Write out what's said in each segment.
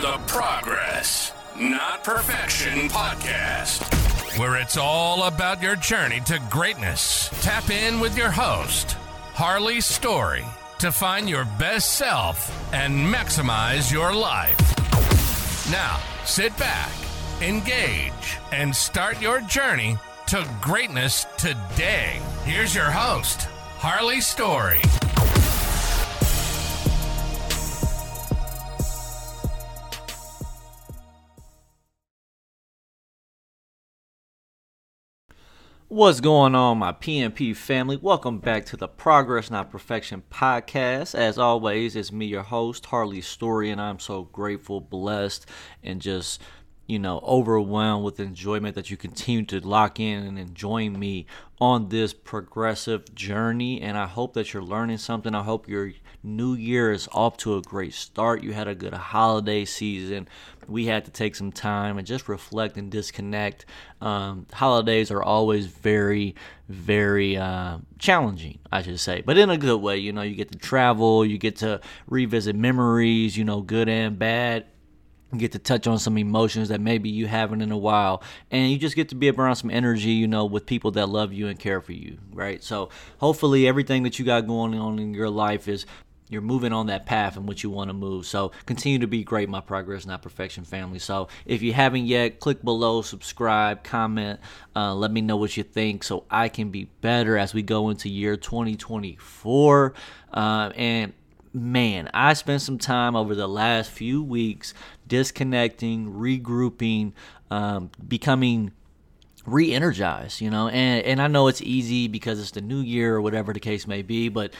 the Progress, Not Perfection podcast, where it's all about your journey to greatness. Tap in with your host, Harley Story, to find your best self and maximize your life. Now, sit back, engage, and start your journey to greatness today. Here's your host, Harley Story. What's going on, my PNP family? Welcome back to the Progress Not Perfection podcast. As always, it's me, your host, Harley Story, and I'm so grateful, blessed, and just you know, overwhelmed with enjoyment that you continue to lock in and enjoying me on this progressive journey. And I hope that you're learning something. I hope your new year is off to a great start. You had a good holiday season. We had to take some time and just reflect and disconnect. Um, holidays are always very, very uh, challenging, I should say, but in a good way. You know, you get to travel, you get to revisit memories, you know, good and bad get to touch on some emotions that maybe you haven't in a while and you just get to be around some energy you know with people that love you and care for you right so hopefully everything that you got going on in your life is you're moving on that path in which you want to move. So continue to be great, my progress, not perfection family. So if you haven't yet, click below, subscribe, comment, uh, let me know what you think so I can be better as we go into year 2024. Uh, and man, I spent some time over the last few weeks disconnecting, regrouping, um, becoming re-energized you know and and I know it's easy because it's the new year or whatever the case may be but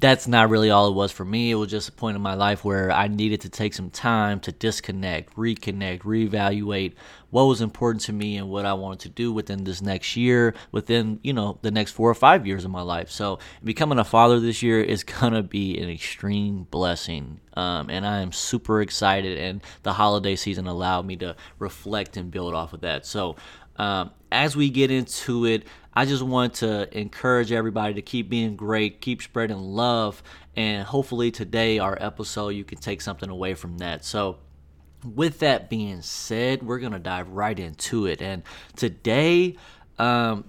that's not really all it was for me. It was just a point in my life where I needed to take some time to disconnect, reconnect, reevaluate what was important to me and what I wanted to do within this next year, within, you know, the next four or five years of my life. So becoming a father this year is going to be an extreme blessing. Um, and I am super excited. And the holiday season allowed me to reflect and build off of that. So um, as we get into it, I just want to encourage everybody to keep being great, keep spreading love, and hopefully today, our episode, you can take something away from that. So, with that being said, we're going to dive right into it. And today, um,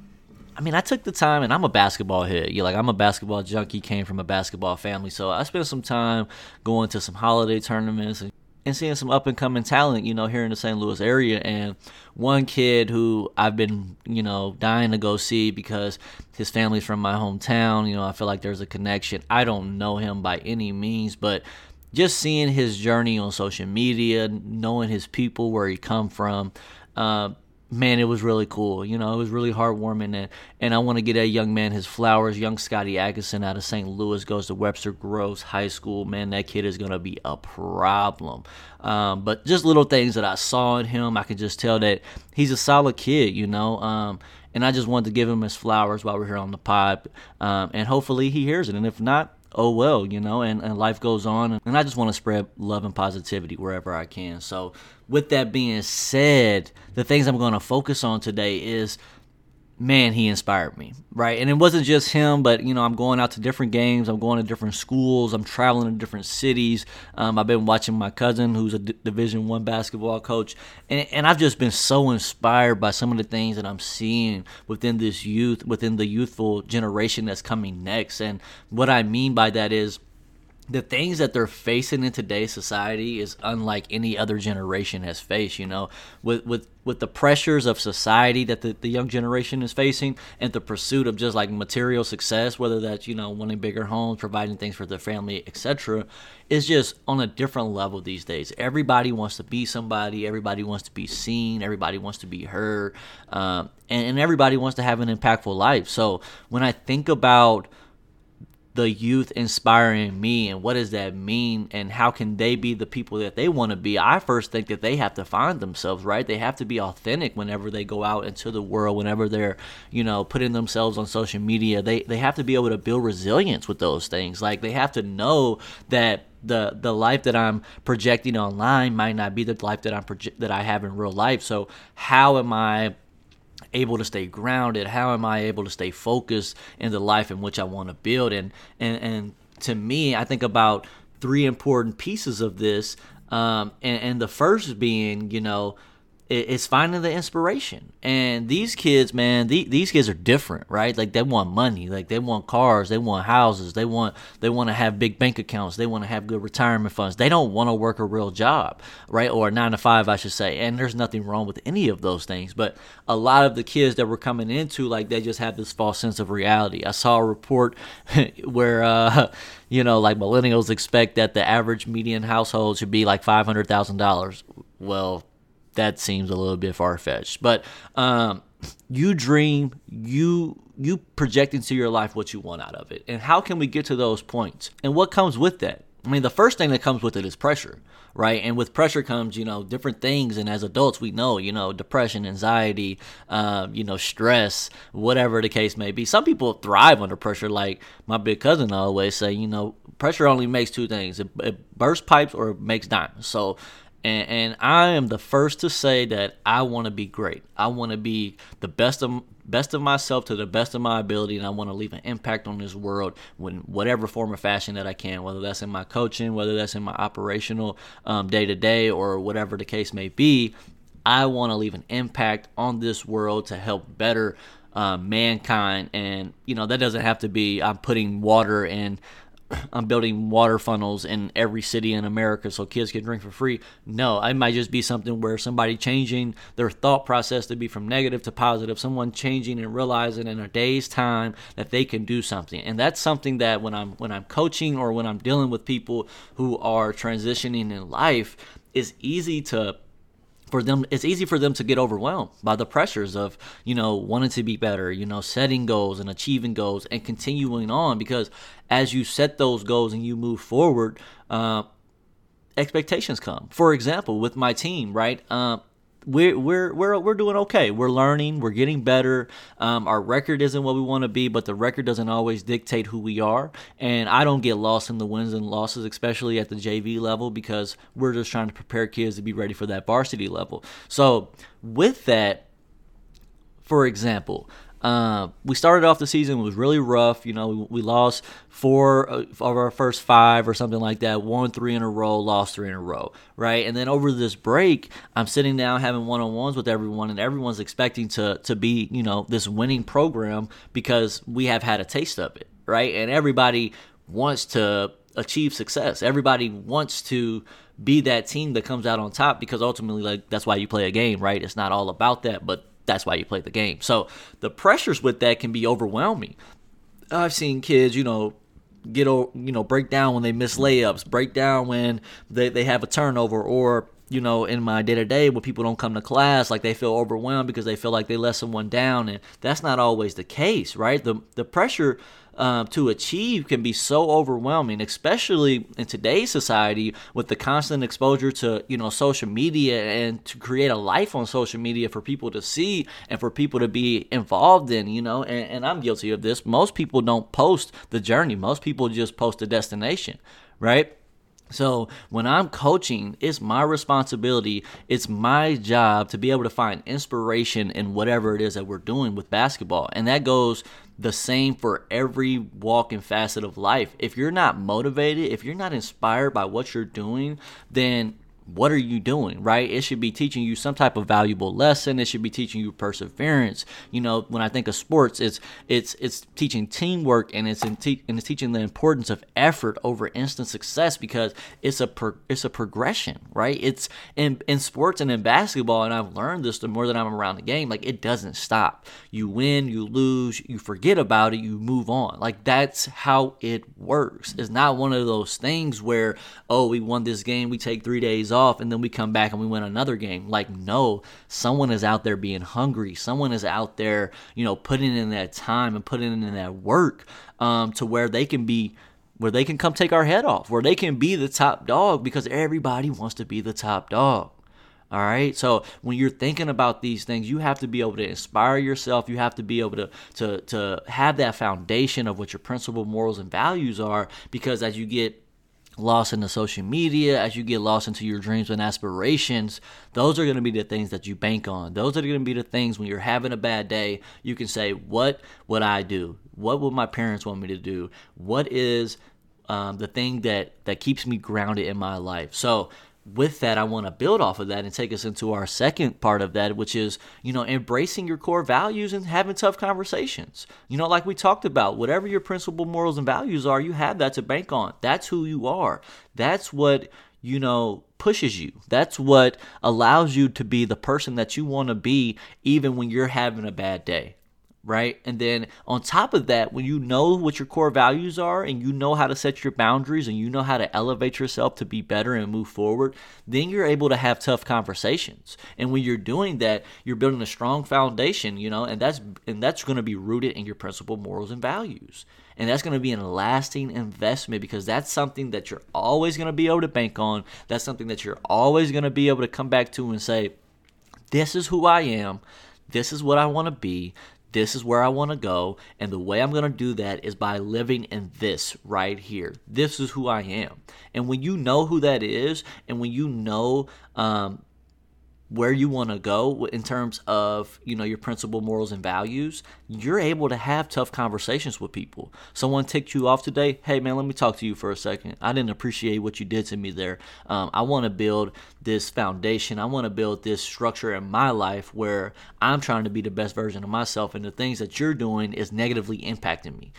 I mean, I took the time, and I'm a basketball head. You like, I'm a basketball junkie. Came from a basketball family, so I spent some time going to some holiday tournaments and and seeing some up and coming talent, you know, here in the St. Louis area. And one kid who I've been, you know, dying to go see because his family's from my hometown. You know, I feel like there's a connection. I don't know him by any means, but just seeing his journey on social media, knowing his people, where he come from, uh, man, it was really cool. You know, it was really heartwarming, and and I want to get that young man his flowers. Young Scotty Atkinson out of St. Louis goes to Webster Groves High School. Man, that kid is gonna be a problem. Um, but just little things that I saw in him, I can just tell that he's a solid kid. You know. Um, and I just wanted to give him his flowers while we're here on the pod, um, and hopefully he hears it. And if not, oh well, you know, and, and life goes on. And I just want to spread love and positivity wherever I can. So, with that being said, the things I'm going to focus on today is man, he inspired me, right? And it wasn't just him, but you know, I'm going out to different games, I'm going to different schools, I'm traveling to different cities. Um, I've been watching my cousin, who's a D- Division One basketball coach, and, and I've just been so inspired by some of the things that I'm seeing within this youth, within the youthful generation that's coming next. And what I mean by that is the things that they're facing in today's society is unlike any other generation has faced you know? With with with the pressures of society that the, the young generation is facing and the pursuit of just like material success whether that's you know wanting bigger homes providing things for their family etc is just on a different level these days. Everybody wants to be somebody. Everybody wants to be seen. Everybody wants to be heard. Um, and, and everybody wants to have an impactful life. So when i think about the youth inspiring me and what does that mean and how can they be the people that they want to be? I first think that they have to find themselves right? They have to be authentic whenever they go out into the world whenever they're you know putting themselves on social media. They they have to be able to build resilience with those things. Like they have to know that the the life that I'm projecting online might not be the life that I'm proje- that I have in real life. So how am I able to stay grounded? How am I able to stay focused in the life in which I want to build? And and and to me, I think about three important pieces of this. Um, and, and the first being, you know, it's finding the inspiration. And these kids, man, the, these kids are different, right? Like they want money, like they want cars, they want houses, they want they want to have big bank accounts, they want to have good retirement funds. They don't want to work a real job, right? Or a 9 to 5, I should say. And there's nothing wrong with any of those things, but a lot of the kids that we're coming into like they just have this false sense of reality. I saw a report where uh you know, like millennials expect that the average median household should be like $500,000. Well, that seems a little bit far fetched. But um, you dream, you you project into your life what you want out of it, and how can we get to those points? And what comes with that? I mean, the first thing that comes with it is pressure, right? And with pressure comes, you know, different things. And as adults, we know, you know, depression, anxiety, uh, you know, stress, whatever the case may be. Some people thrive under pressure. Like my big cousin always say, you know, pressure only makes two things: it, it bursts pipes or it makes diamonds. So and, and I am the first to say that I want to be great. I want to be the best of best of myself to the best of my ability, and I want to leave an impact on this world in whatever form or fashion that I can. Whether that's in my coaching, whether that's in my operational day to day, or whatever the case may be, I want to leave an impact on this world to help better uh, mankind. And you know that doesn't have to be I'm putting water in I'm building water funnels in every city in America so kids can drink for free. No, it might just be something where somebody changing their thought process to be from negative to positive, someone changing and realizing in a day's time that they can do something. And that's something that when I'm when I'm coaching or when I'm dealing with people who are transitioning in life, is easy to for them it's easy for them to get overwhelmed by the pressures of you know wanting to be better you know setting goals and achieving goals and continuing on because as you set those goals and you move forward uh, expectations come. For example with my team right uh, we're we're we're we're doing okay. We're learning. We're getting better. Um, our record isn't what we want to be, but the record doesn't always dictate who we are. And I don't get lost in the wins and losses, especially at the JV level, because we're just trying to prepare kids to be ready for that varsity level. So with that, for example, uh, we started off the season was really rough. You know, we, we lost four uh, of our first five or something like that. Won three in a row, lost three in a row, right? And then over this break, I'm sitting down having one on ones with everyone, and everyone's expecting to to be you know this winning program because we have had a taste of it, right? And everybody wants to achieve success. Everybody wants to be that team that comes out on top because ultimately, like that's why you play a game, right? It's not all about that, but that's why you play the game. So the pressures with that can be overwhelming. I've seen kids, you know, get you know break down when they miss layups, break down when they, they have a turnover, or you know in my day to day when people don't come to class, like they feel overwhelmed because they feel like they let someone down, and that's not always the case, right? The the pressure um, to achieve can be so overwhelming, especially in today's society with the constant exposure to you know social media and to create a life on social media for people to see and for people to be involved in. You know, and, and I'm guilty of this. Most people don't post the journey. Most people just post the destination, right? So when I'm coaching, it's my responsibility, it's my job to be able to find inspiration in whatever it is that we're doing with basketball. And that goes the same for every walk and facet of life. If you're not motivated, if you're not inspired by what you're doing, then what are you doing right? It should be teaching you some type of valuable lesson. It should be teaching you perseverance. You know when i think of sports it's it's it's teaching teamwork and it's te- and it's teaching the importance of effort over instant success because it's a pro- it's a progression right? It's in in sports and in basketball and i've learned this the more that i'm around the game like it doesn't stop. You win you lose you forget about it you move on. Like that's how it works. It's not one of those things where oh we won this game we take three days off off and then we come back and we win another game. Like, no, someone is out there being hungry. Someone is out there, you know, putting in that time and putting in that work um, to where they can be where they can come take our head off, where they can be the top dog because everybody wants to be the top dog. All right. So when you're thinking about these things, you have to be able to inspire yourself. You have to be able to to to have that foundation of what your principle, morals, and values are. Because as you get lost into social media, as you get lost into your dreams and aspirations, those are going to be the things that you bank on. Those are going to be the things when you're having a bad day, you can say, What would I do? What would my parents want me to do? What is um, the thing that, that keeps me grounded in my life? So, with that, I want to build off of that and take us into our second part of that, which is, you know, embracing your core values and having tough conversations. You know, like we talked about, whatever your principle morals and values are, you have that to bank on. That's who you are. That's what, you know, pushes you. That's what allows you to be the person that you want to be, even when you're having a bad day right? And then on top of that, when you know what your core values are and you know how to set your boundaries and you know how to elevate yourself to be better and move forward, then you're able to have tough conversations. And when you're doing that, you're building a strong foundation, you know, and that's and that's going to be rooted in your principle morals and values. And that's going to be a lasting investment because that's something that you're always going to be able to bank on. That's something that you're always going to be able to come back to and say, this is who I am. This is what I want to be this is where I want to go. And the way I'm going to do that is by living in this right here. This is who I am. And when you know who that is, and when you know um, where you want to go in terms of you know your principle morals and values you're able to have tough conversations with people. Someone ticked you off today hey man let me talk to you for a second. I didn't appreciate what you did to me there. Um, i want to build this foundation. I want to build this structure in my life where i'm trying to be the best version of myself and the things that you're doing is negatively impacting me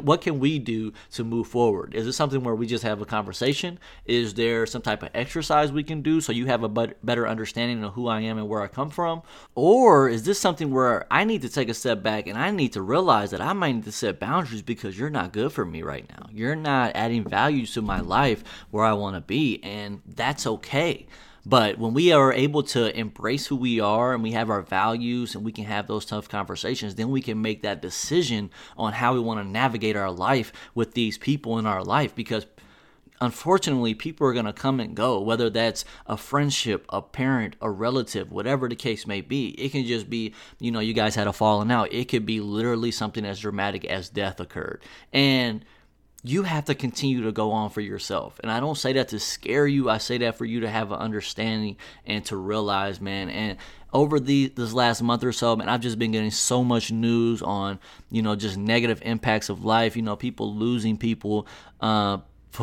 what can we do to move forward? Is it something where we just have a conversation? Is there some type of exercise we can do so you have a better understanding of who I am and where I come from? Or is this something where I need to take a step back and I need to realize that I might need to set boundaries because you're not good for me right now? You're not adding value to my life where I want to be, and that's okay. But when we are able to embrace who we are and we have our values and we can have those tough conversations, then we can make that decision on how we want to navigate our life with these people in our life because unfortunately people are going to come and go whether that's a friendship a parent a relative whatever the case may be. It can just be you know you guys had a falling out. It could be literally something as dramatic as death occurred. And you have to continue to go on for yourself. And I don't say that to scare you. I say that for you to have an understanding and to realize, man. And over the this last month or so, man, I've just been getting so much news on, you know, just negative impacts of life. You know, people losing people. Uh,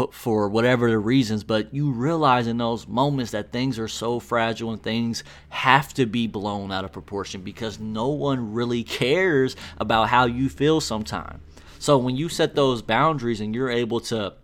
for whatever the reasons, but you realize in those moments that things are so fragile and things have to be blown out of proportion because no one really cares about how you feel sometimes. So when you set those boundaries and you're able to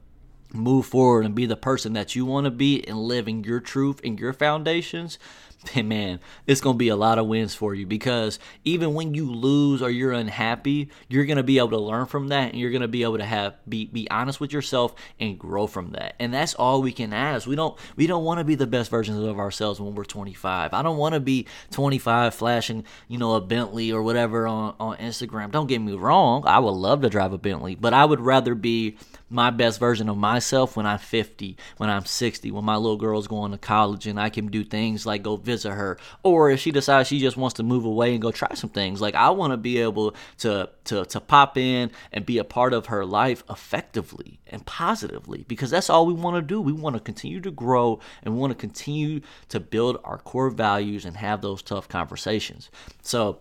move forward and be the person that you want to be and live in your truth and your foundations, man, it's going to be a lot of wins for you because even when you lose or you're unhappy, you're going to be able to learn from that and you're going to be able to have be be honest with yourself and grow from that. And that's all we can ask. We don't we don't want to be the best versions of ourselves when we're 25. I don't want to be 25 flashing, you know, a Bentley or whatever on on Instagram. Don't get me wrong, I would love to drive a Bentley, but I would rather be my best version of myself when I'm 50, when I'm 60, when my little girl's going to college and I can do things like go visit her. Or if she decides she just wants to move away and go try some things, like I want to be able to, to, to pop in and be a part of her life effectively and positively because that's all we want to do. We want to continue to grow and we want to continue to build our core values and have those tough conversations. So,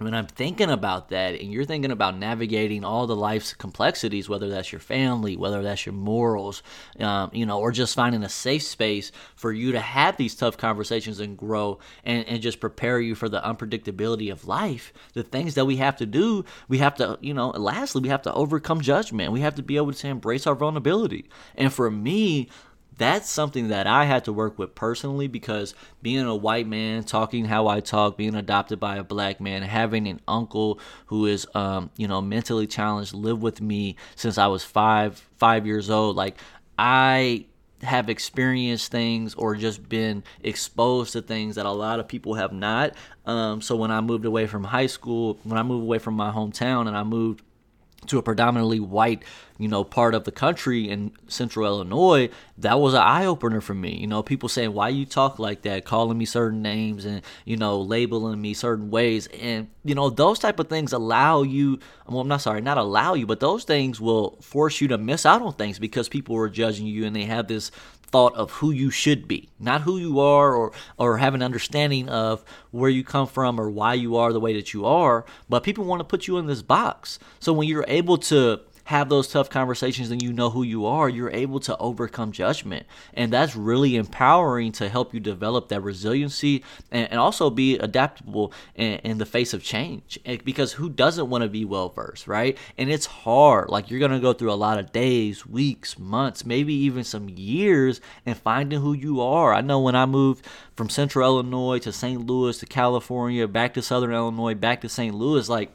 when I'm thinking about that and you're thinking about navigating all the life's complexities, whether that's your family, whether that's your morals, um, you know, or just finding a safe space for you to have these tough conversations and grow and, and just prepare you for the unpredictability of life, the things that we have to do, we have to, you know, lastly, we have to overcome judgment. We have to be able to embrace our vulnerability. And for me, that's something that I had to work with personally because being a white man, talking how I talk, being adopted by a black man, having an uncle who is, um, you know, mentally challenged, live with me since I was five, five years old. Like I have experienced things or just been exposed to things that a lot of people have not. Um, so when I moved away from high school, when I moved away from my hometown and I moved to a predominantly white, you know, part of the country in central Illinois, that was an eye opener for me. You know, people saying, why you talk like that, calling me certain names and, you know, labeling me certain ways. And, you know, those type of things allow you, well, I'm not sorry, not allow you, but those things will force you to miss out on things because people are judging you and they have this thought of who you should be, not who you are or or have an understanding of where you come from or why you are the way that you are, but people want to put you in this box. So when you're able to have those tough conversations and you know who you are, you're able to overcome judgment. And that's really empowering to help you develop that resiliency and, and also be adaptable in, in, the face of change. Because who doesn't want to be well versed, right? And it's hard. Like you're going to go through a lot of days, weeks, months, maybe even some years and finding who you are. I know when I moved from central Illinois to St. Louis to California, back to southern Illinois, back to St. Louis, like,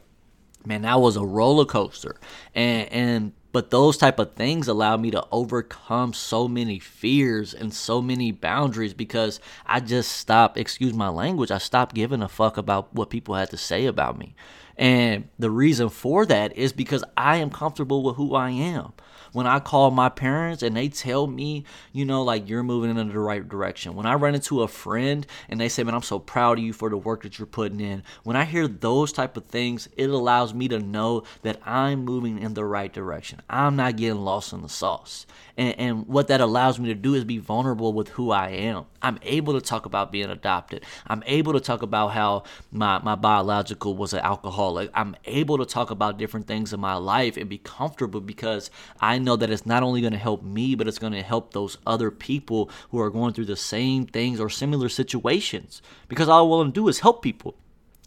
man, that was a roller coaster. And, and, but those type of things allowed me to overcome so many fears and so many boundaries because I just stopped, excuse my language, I stopped giving a fuck about what people had to say about me. And the reason for that is because I am comfortable with who I am when I call my parents and they tell me, you know, like you're moving in the right direction. When I run into a friend and they say, man, I'm so proud of you for the work that you're putting in. When I hear those type of things, it allows me to know that I'm moving in the right direction. I'm not getting lost in the sauce. And, and what that allows me to do is be vulnerable with who I am. I'm able to talk about being adopted. I'm able to talk about how my, my biological was an alcoholic. I'm able to talk about different things in my life and be comfortable because I know that it's not only going to help me, but it's going to help those other people who are going through the same things or similar situations. Because all I want to do is help people.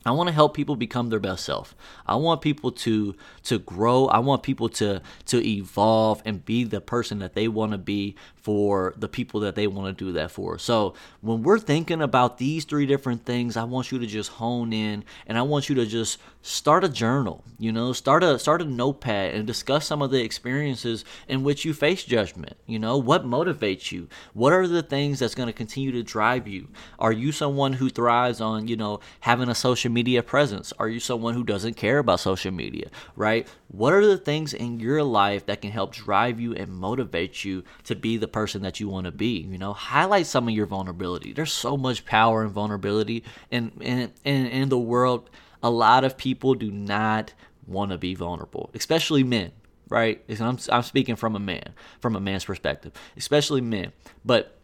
I want to help people become their best self. I want people to to grow. I want people to to evolve and be the person that they want to be for the people that they want to do that for. So, when we're thinking about these three different things, I want you to just hone in and I want you to just start a journal, you know, start a start a notepad and discuss some of the experiences in which you face judgment. You know, what motivates you? What are the things that's going to continue to drive you? Are you someone who thrives on, you know, having a social media presence? Are you someone who doesn't care about social media, right? What are the things in your life that can help drive you and motivate you to be the person that you want to be? You know, highlight some of your vulnerability. There's so much power in vulnerability and in, in, in the world a lot of people do not want to be vulnerable, especially men, right? I'm, I'm speaking from a man, from a man's perspective, especially men. But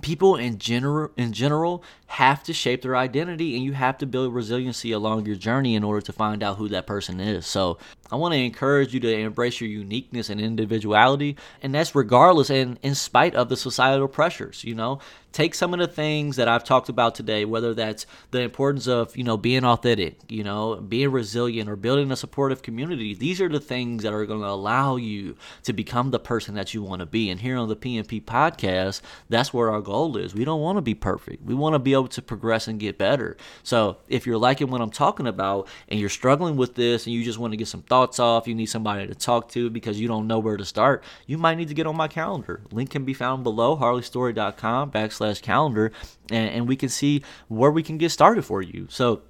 people in general in general have to shape their identity and you have to build resiliency along your journey in order to find out who that person is. So I want to encourage you to embrace your uniqueness and individuality, and that's regardless and in spite of the societal pressures. You know, take some of the things that I've talked about today, whether that's the importance of you know being authentic, you know, being resilient, or building a supportive community. These are the things that are going to allow you to become the person that you want to be. And here on the PNP podcast, that's where our goal is. We don't want to be perfect. We want to be able to progress and get better. So if you're liking what I'm talking about and you're struggling with this and you just want to get some thoughts off, you need somebody to talk to because you don't know where to start, you might need to get on my calendar. Link can be found below, harleystory.com backslash calendar, and, and we can see where we can get started for you. So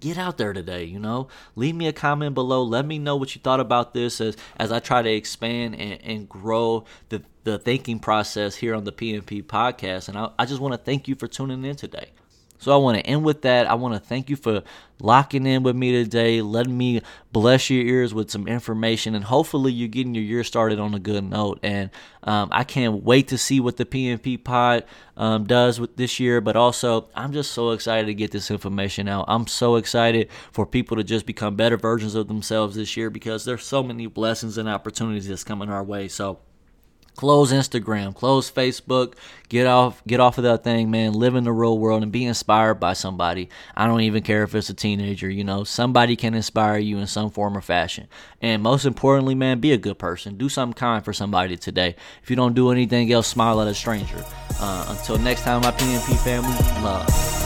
get out there today you know leave me a comment below let me know what you thought about this as as i try to expand and, and grow the the thinking process here on the pnp podcast and i, I just want to thank you for tuning in today so I want to end with that. I want to thank you for locking in with me today, letting me bless your ears with some information, and hopefully you're getting your year started on a good note. And um, I can't wait to see what the PNP Pod um, does with this year. But also, I'm just so excited to get this information out. I'm so excited for people to just become better versions of themselves this year because there's so many blessings and opportunities that's coming our way. So close Instagram, close Facebook, get off get off of that thing, man. Live in the real world and be inspired by somebody. I don't even care if it's a teenager, you know. Somebody can inspire you in some form or fashion. And most importantly, man, be a good person. Do something kind for somebody today. If you don't do anything else, smile at a stranger. Uh, until next time, my PNP family, love.